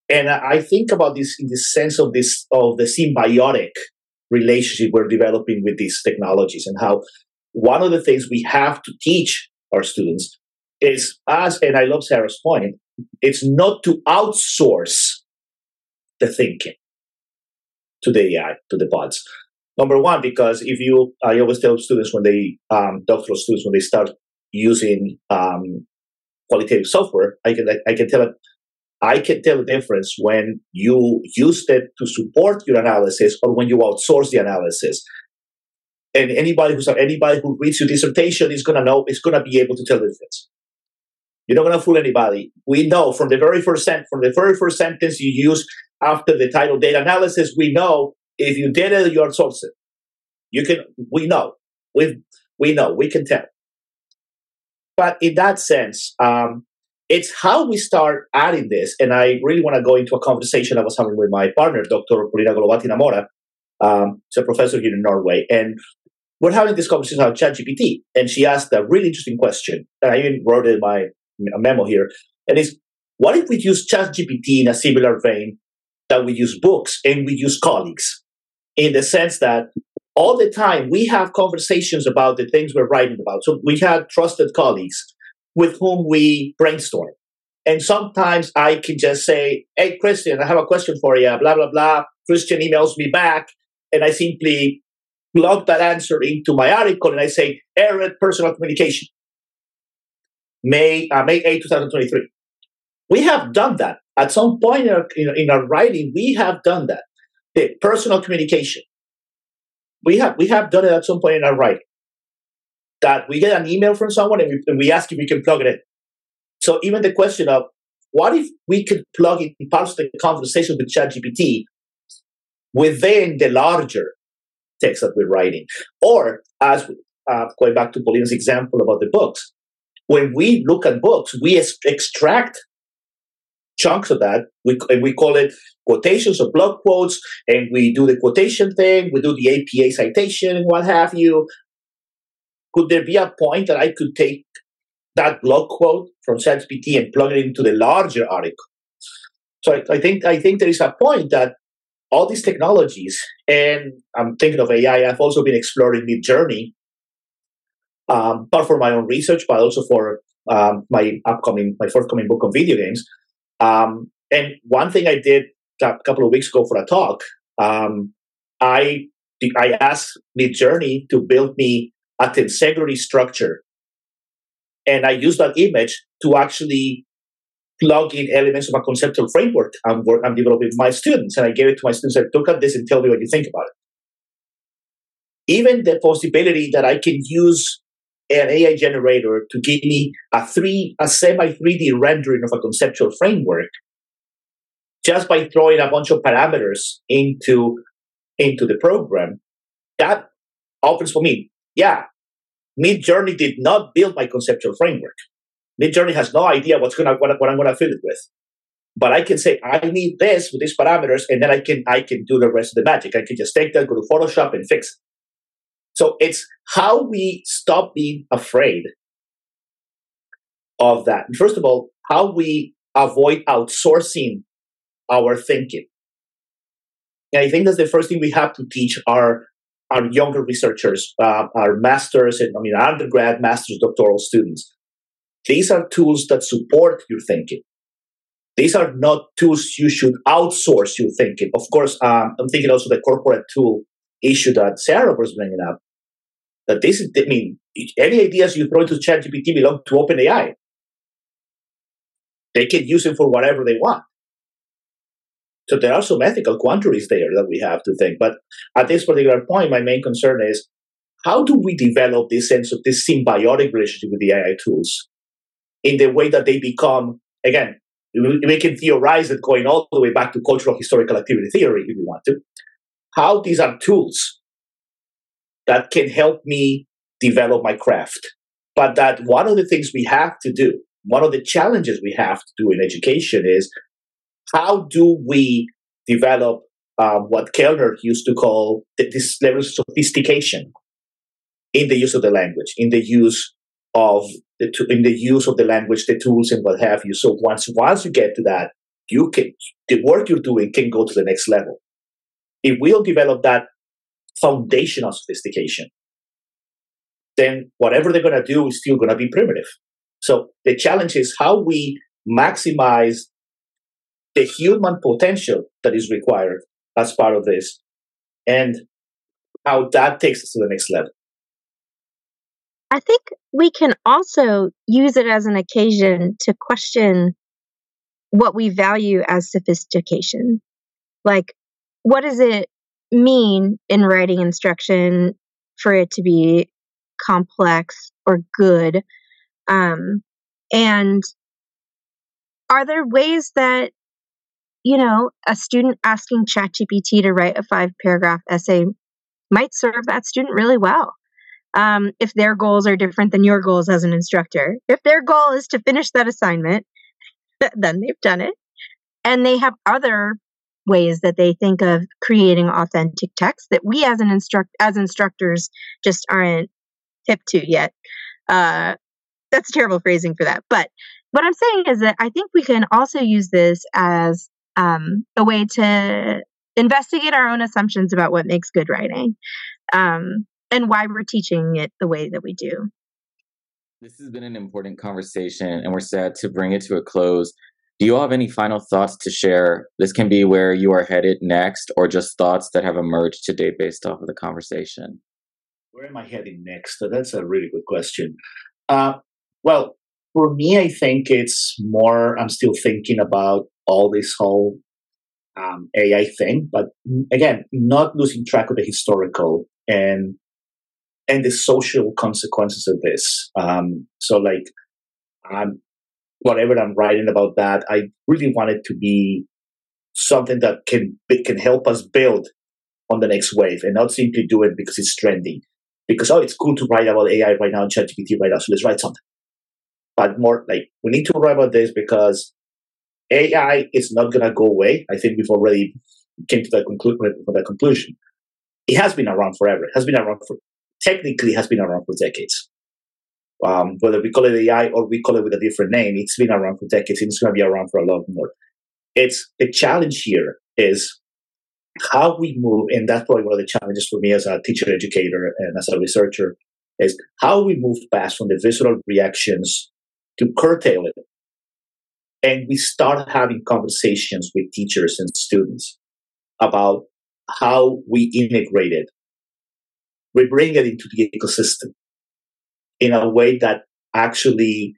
And I think about this in the sense of this of the symbiotic relationship we're developing with these technologies and how one of the things we have to teach our students is us. and I love Sarah's point, it's not to outsource the thinking to the AI, to the bots. Number one, because if you, I always tell students when they, um, doctoral students, when they start using um, qualitative software, I can, I can tell I can tell the difference when you use it to support your analysis or when you outsource the analysis. And anybody who's anybody who reads your dissertation is gonna know is gonna be able to tell the difference. You're not gonna fool anybody. We know from the very first sent from the very first sentence you use after the title data analysis, we know if you did it, you outsource it. You can, we know, we we know, we can tell. But in that sense, um, it's how we start adding this. And I really want to go into a conversation I was having with my partner, Dr. Polina Golovatina-Mora. Um, she's a professor here in Norway. And we're having this conversation about ChatGPT. And she asked a really interesting question. And I even wrote it in my memo here. And it's, what if we use ChatGPT in a similar vein that we use books and we use colleagues in the sense that all the time we have conversations about the things we're writing about. So we had trusted colleagues with whom we brainstorm. And sometimes I can just say, Hey, Christian, I have a question for you, blah, blah, blah. Christian emails me back and I simply plug that answer into my article and I say, Ehret, personal communication. May, uh, May 8, 2023. We have done that at some point in our, in our writing, we have done that. The personal communication. We have we have done it at some point in our writing. That we get an email from someone and we, and we ask if we can plug it in. So even the question of what if we could plug in parts of the conversation with ChatGPT within the larger text that we're writing, or as uh, going back to Polina's example about the books, when we look at books, we extract chunks of that. We, and we call it quotations or block quotes, and we do the quotation thing, we do the APA citation and what have you. Could there be a point that I could take that block quote from ChatGPT and plug it into the larger article? So I, I think I think there is a point that all these technologies, and I'm thinking of AI. I've also been exploring Midjourney, um, not for my own research, but also for um, my upcoming, my forthcoming book on video games. Um, and one thing I did a couple of weeks ago for a talk, um, I I asked Midjourney to build me a tensegrity structure. And I used that image to actually plug in elements of a conceptual framework I'm, I'm developing with my students. And I gave it to my students and look at this and tell me what you think about it. Even the possibility that I can use an AI generator to give me a three a semi 3D rendering of a conceptual framework just by throwing a bunch of parameters into into the program, that opens for me. Yeah, Midjourney did not build my conceptual framework. Midjourney has no idea what's gonna what, what I'm gonna fill it with. But I can say I need this with these parameters, and then I can I can do the rest of the magic. I can just take that, go to Photoshop, and fix it. So it's how we stop being afraid of that. First of all, how we avoid outsourcing our thinking. And I think that's the first thing we have to teach our our younger researchers, uh, our masters, and I mean undergrad, masters, doctoral students. These are tools that support your thinking. These are not tools you should outsource your thinking. Of course, um, I'm thinking also the corporate tool issue that Sarah was bringing up. That this is, I mean, any ideas you throw into ChatGPT belong to OpenAI. They can use it for whatever they want. So there are some ethical quandaries there that we have to think. But at this particular point, my main concern is how do we develop this sense of this symbiotic relationship with the AI tools in the way that they become, again, we can theorize it going all the way back to cultural historical activity theory if you want to. How these are tools that can help me develop my craft. But that one of the things we have to do, one of the challenges we have to do in education is how do we develop um, what Kellner used to call this level of sophistication in the use of the language, in the use of the in the use of the language, the tools, and what have you. So once once you get to that, you can the work you're doing can go to the next level. If we'll develop that foundational sophistication, then whatever they're going to do is still going to be primitive. So the challenge is how we maximize the human potential that is required as part of this and how that takes us to the next level. I think we can also use it as an occasion to question what we value as sophistication. Like, what does it mean in writing instruction for it to be complex or good? Um, and are there ways that you know, a student asking ChatGPT to write a five paragraph essay might serve that student really well. Um, if their goals are different than your goals as an instructor, if their goal is to finish that assignment, then they've done it. And they have other ways that they think of creating authentic text that we as an instruct as instructors just aren't hip to yet. Uh, that's terrible phrasing for that. But what I'm saying is that I think we can also use this as um, a way to investigate our own assumptions about what makes good writing um, and why we're teaching it the way that we do. This has been an important conversation, and we're sad to bring it to a close. Do you all have any final thoughts to share? This can be where you are headed next, or just thoughts that have emerged today based off of the conversation. Where am I heading next? That's a really good question. Uh, well, for me, I think it's more, I'm still thinking about all this whole um, AI thing, but again, not losing track of the historical and and the social consequences of this. Um, so, like, um, whatever I'm writing about that, I really want it to be something that can can help us build on the next wave, and not simply do it because it's trending. Because oh, it's cool to write about AI right now, and ChatGPT right now, so let's write something. But more like we need to write about this because AI is not going to go away. I think we've already came to that, that conclusion. It has been around forever. It has been around for technically has been around for decades. Um, whether we call it AI or we call it with a different name, it's been around for decades. And it's going to be around for a lot more. It's the challenge here is how we move, and that's probably one of the challenges for me as a teacher educator and as a researcher, is how we move past from the visceral reactions to curtail it and we start having conversations with teachers and students about how we integrate it. We bring it into the ecosystem. In a way that actually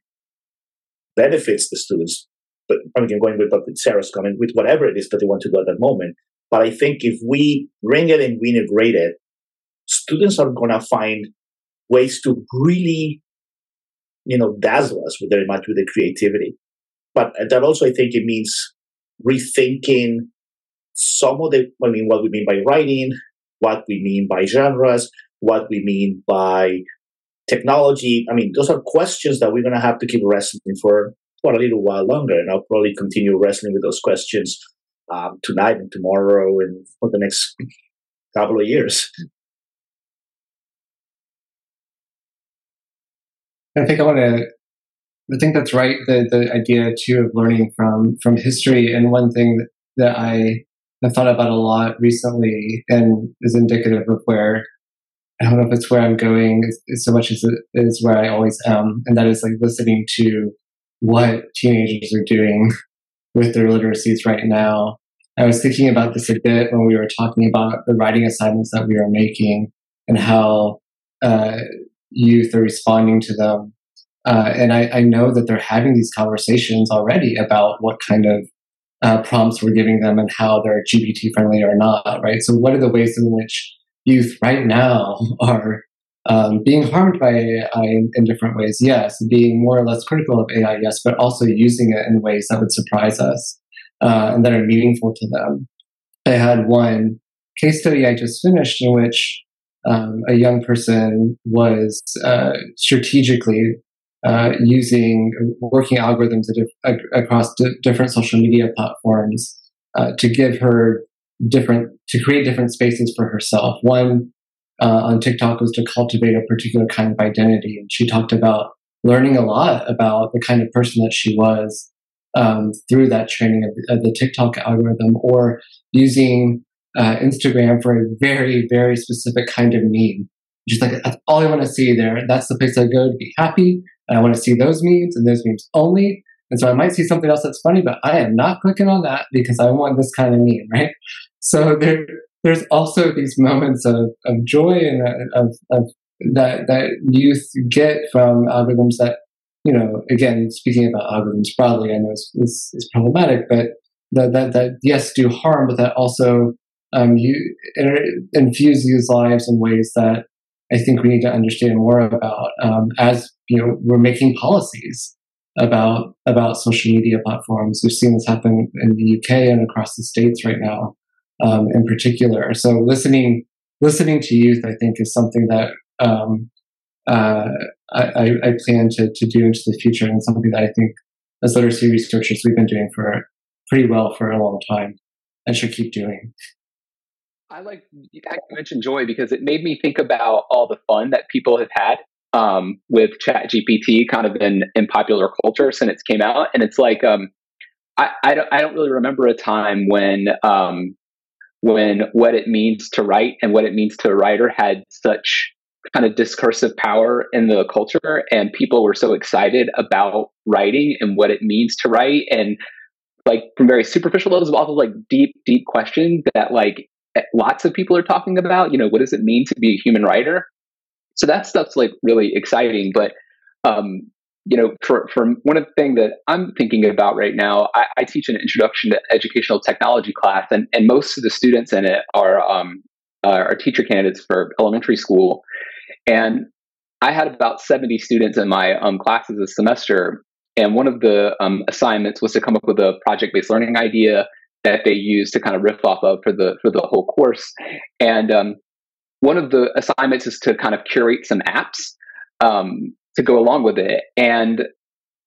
benefits the students. But I mean, going with Sarah's comment, with whatever it is that they want to do at that moment. But I think if we bring it and we integrate it, students are going to find ways to really, you know, dazzle us with very much with their creativity. But that also, I think, it means rethinking some of the, I mean, what we mean by writing, what we mean by genres, what we mean by technology. I mean, those are questions that we're going to have to keep wrestling for for a little while longer, and I'll probably continue wrestling with those questions um, tonight and tomorrow and for the next couple of years. I think I want to. I think that's right. The the idea too of learning from from history, and one thing that, that I have thought about a lot recently, and is indicative of where I don't know if it's where I'm going so much as it is where I always am, and that is like listening to what teenagers are doing with their literacies right now. I was thinking about this a bit when we were talking about the writing assignments that we are making and how uh, youth are responding to them. Uh, and I, I, know that they're having these conversations already about what kind of uh, prompts we're giving them and how they're GPT friendly or not, right? So, what are the ways in which youth right now are um, being harmed by AI in, in, different ways? Yes. Being more or less critical of AI, yes, but also using it in ways that would surprise us uh, and that are meaningful to them. I had one case study I just finished in which um, a young person was uh, strategically uh, using working algorithms across di- different social media platforms uh, to give her different to create different spaces for herself. One uh, on TikTok was to cultivate a particular kind of identity, and she talked about learning a lot about the kind of person that she was um, through that training of, of, the TikTok algorithm, or using uh, Instagram for a very, very specific kind of meme. She's like, that's all I want to see there. That's the place I go to be happy. And I want to see those memes and those memes only. And so I might see something else that's funny, but I am not clicking on that because I want this kind of meme, right? So there, there's also these moments of, of joy and uh, of, of that that youth get from algorithms that you know again speaking about algorithms broadly I know it's, is, is problematic but that, that that yes do harm but that also um, you infuse these lives in ways that I think we need to understand more about um, as you know we're making policies about about social media platforms. We've seen this happen in the UK and across the states right now, um, in particular. So listening listening to youth, I think, is something that um, uh, I, I, plan to to do into the future, and something that I think as literacy researchers we've been doing for pretty well for a long time, and should keep doing. I like you mentioned joy because it made me think about all the fun that people have had um, with Chat GPT, kind of in in popular culture since it came out, and it's like um, I I don't, really remember a time when um, when what it means to write and what it means to a writer had such kind of discursive power in the culture and people were so excited about writing and what it means to write and like from very superficial levels but also like deep deep questions that like lots of people are talking about. You know, what does it mean to be a human writer? So that stuff's like really exciting. But um, you know, for for one of the things that I'm thinking about right now, I, I, teach an introduction to educational technology class, and and most of the students in it are um, are teacher candidates for elementary school, and I had about 70 students in my um, classes this semester, and one of the um, assignments was to come up with a project-based learning idea that they use to kind of riff off of for the for the whole course. And um, one of the assignments is to kind of curate some apps um, to go along with it. And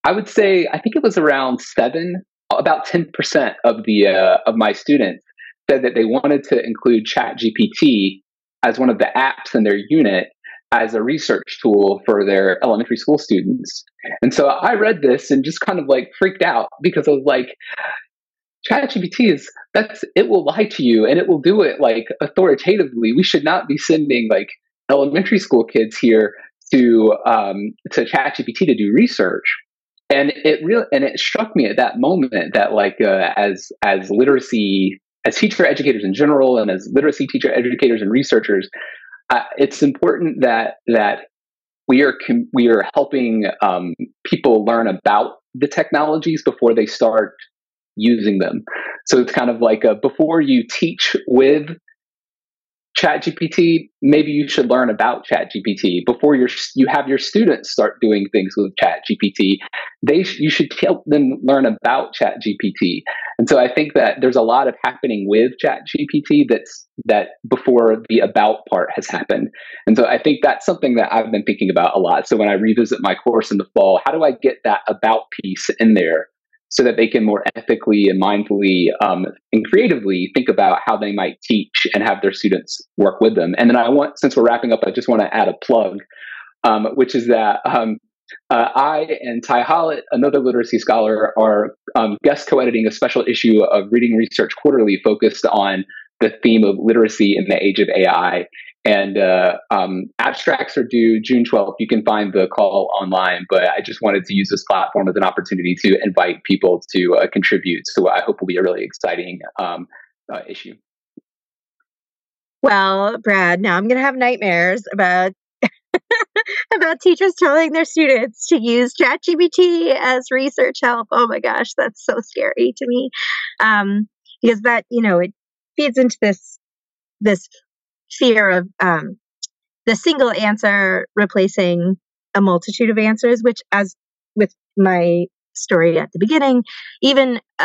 I would say I think it was around seven, about ten percent of the uh, of my students said that they wanted to include Chat GPT as one of the apps in their unit as a research tool for their elementary school students. And so I read this and just kind of like freaked out because I was like, ChatGPT is that's it will lie to you and it will do it like authoritatively. We should not be sending like elementary school kids here to um, to ChatGPT to do research. And it real and it struck me at that moment that like uh, as as literacy as teacher educators in general and as literacy teacher educators and researchers, uh, it's important that that we are com- we are helping um, people learn about the technologies before they start using them. So it's kind of like a, before you teach with ChatGPT, maybe you should learn about ChatGPT before you you have your students start doing things with ChatGPT. They you should help them learn about ChatGPT. And so I think that there's a lot of happening with ChatGPT that's that before the about part has happened. And so I think that's something that I've been thinking about a lot. So when I revisit my course in the fall, how do I get that about piece in there so that they can more ethically and mindfully um, and creatively think about how they might teach and have their students work with them. And then I want, since we're wrapping up, I just want to add a plug, um, which is that um, uh, I and Ty Hollett, another literacy scholar, are um, guest co-editing a special issue of Reading Research Quarterly focused on the theme of literacy in the age of AI. And uh, um, abstracts are due June 12th. You can find the call online, but I just wanted to use this platform as an opportunity to invite people to uh, contribute. So I hope will be a really exciting um, uh, issue. Well, Brad, now I'm going to have nightmares about about teachers telling their students to use ChatGPT as research help. Oh my gosh, that's so scary to me. Um, because that, you know, it feeds into this this fear of um, the single answer replacing a multitude of answers, which, as with my story at the beginning, even uh,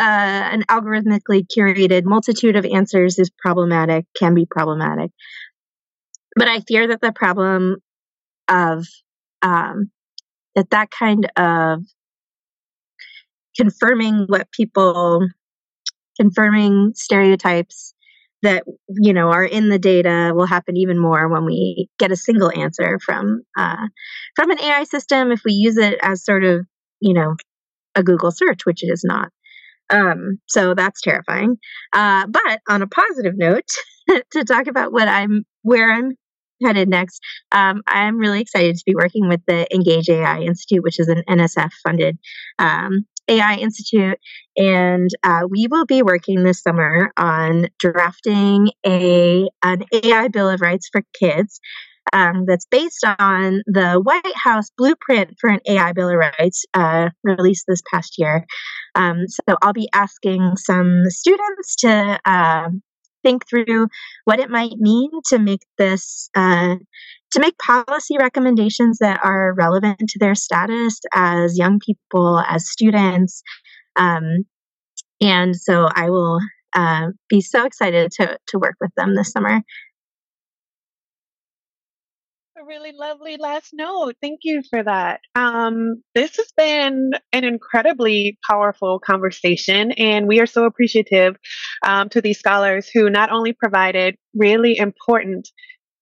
an algorithmically curated multitude of answers is problematic, can be problematic. But I fear that the problem of um, that that kind of confirming what people confirming stereotypes that you know are in the data will happen even more when we get a single answer from uh, from an AI system if we use it as sort of you know a Google search, which it is not. Um, so that's terrifying. Uh, but on a positive note, to talk about what I'm where I'm headed next, um, I'm really excited to be working with the Engage AI Institute, which is an NSF funded um, AI Institute, and uh, we will be working this summer on drafting a an AI Bill of Rights for kids. Um, that's based on the White House blueprint for an AI Bill of Rights uh, released this past year. Um, so I'll be asking some students to uh, think through what it might mean to make this uh, to make policy recommendations that are relevant to their status as young people, as students. Um, and so I will uh, be so excited to, to work with them this summer. A really lovely last note. Thank you for that. Um, this has been an incredibly powerful conversation, and we are so appreciative um, to these scholars who not only provided really important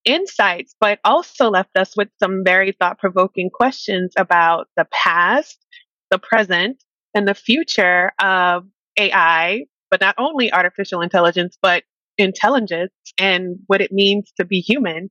insights, but also left us with some very thought provoking questions about the past, the present, and the future of AI, but not only artificial intelligence, but intelligence and what it means to be human.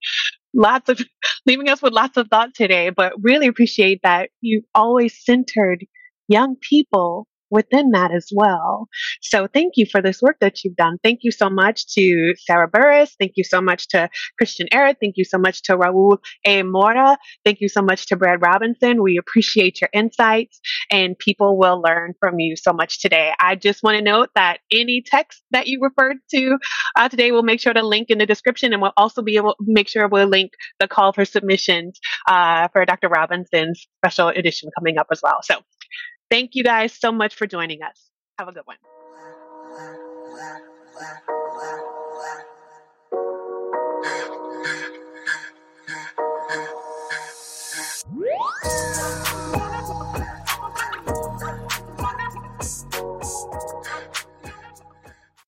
Lots of leaving us with lots of thought today, but really appreciate that you always centered young people within that as well. So thank you for this work that you've done. Thank you so much to Sarah Burriss. Thank you so much to Christian Ehret. Thank you so much to Raul A. Mora. Thank you so much to Brad Robinson. We appreciate your insights and people will learn from you so much today. I just want to note that any text that you referred to uh, today, we'll make sure to link in the description and we'll also be able to make sure we'll link the call for submissions uh, for Dr. Robinson's special edition coming up as well. So Thank you guys so much for joining us. Have a good one.